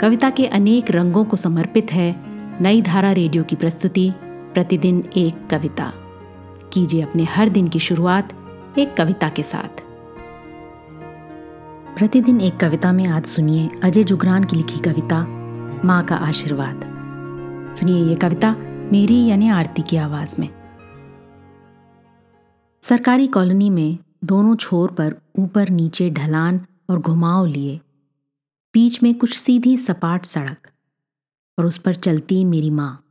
कविता के अनेक रंगों को समर्पित है नई धारा रेडियो की प्रस्तुति, प्रतिदिन एक कविता। कीजिए अपने हर दिन की शुरुआत एक कविता के साथ। प्रतिदिन एक कविता में आज सुनिए अजय जुगरान की लिखी कविता, माँ का आशीर्वाद। सुनिए ये कविता मेरी यानी आरती की आवाज़ में। सरकारी कॉलोनी में दोनों छोर पर ऊपर नीचे ढलान और घुमाव लिए बीच में कुछ सीधी सपाट सड़क और उस पर चलती मेरी माँ।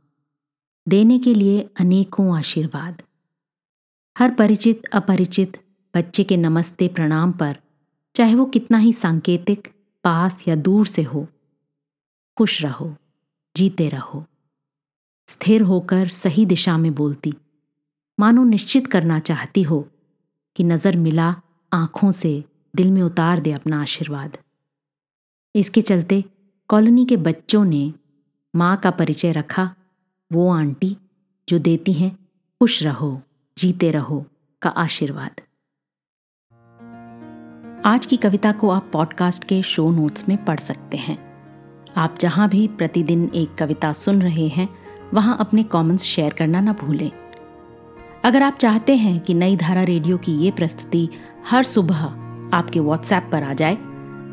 देने के लिए अनेकों आशीर्वाद। हर परिचित, अपरिचित, बच्चे के नमस्ते प्रणाम पर, चाहे वो कितना ही सांकेतिक, पास या दूर से हो, खुश रहो, जीते रहो। स्थिर होकर सही दिशा में बोलती, मानो निश्चित करना चाहती हो कि नज़र मिला आँखों से, दिल में उतार दे अपना आशीर्वाद। इसके चलते कॉलोनी के बच्चों ने माँ का परिचय रखा। वो आंटी जो देती हैं, खुश रहो, जीते रहो का आशीर्वाद। आज की कविता को आप पॉडकास्ट के शो नोट्स में पढ़ सकते हैं। आप जहाँ भी प्रतिदिन एक कविता सुन रहे हैं, वहाँ अपने कमेंट्स शेयर करना ना भूलें। अगर आप चाहते हैं कि नई धारा रेडियो की ये प्रस्तुति हर सुबह आपके व्हाट्सएप पर आ जाए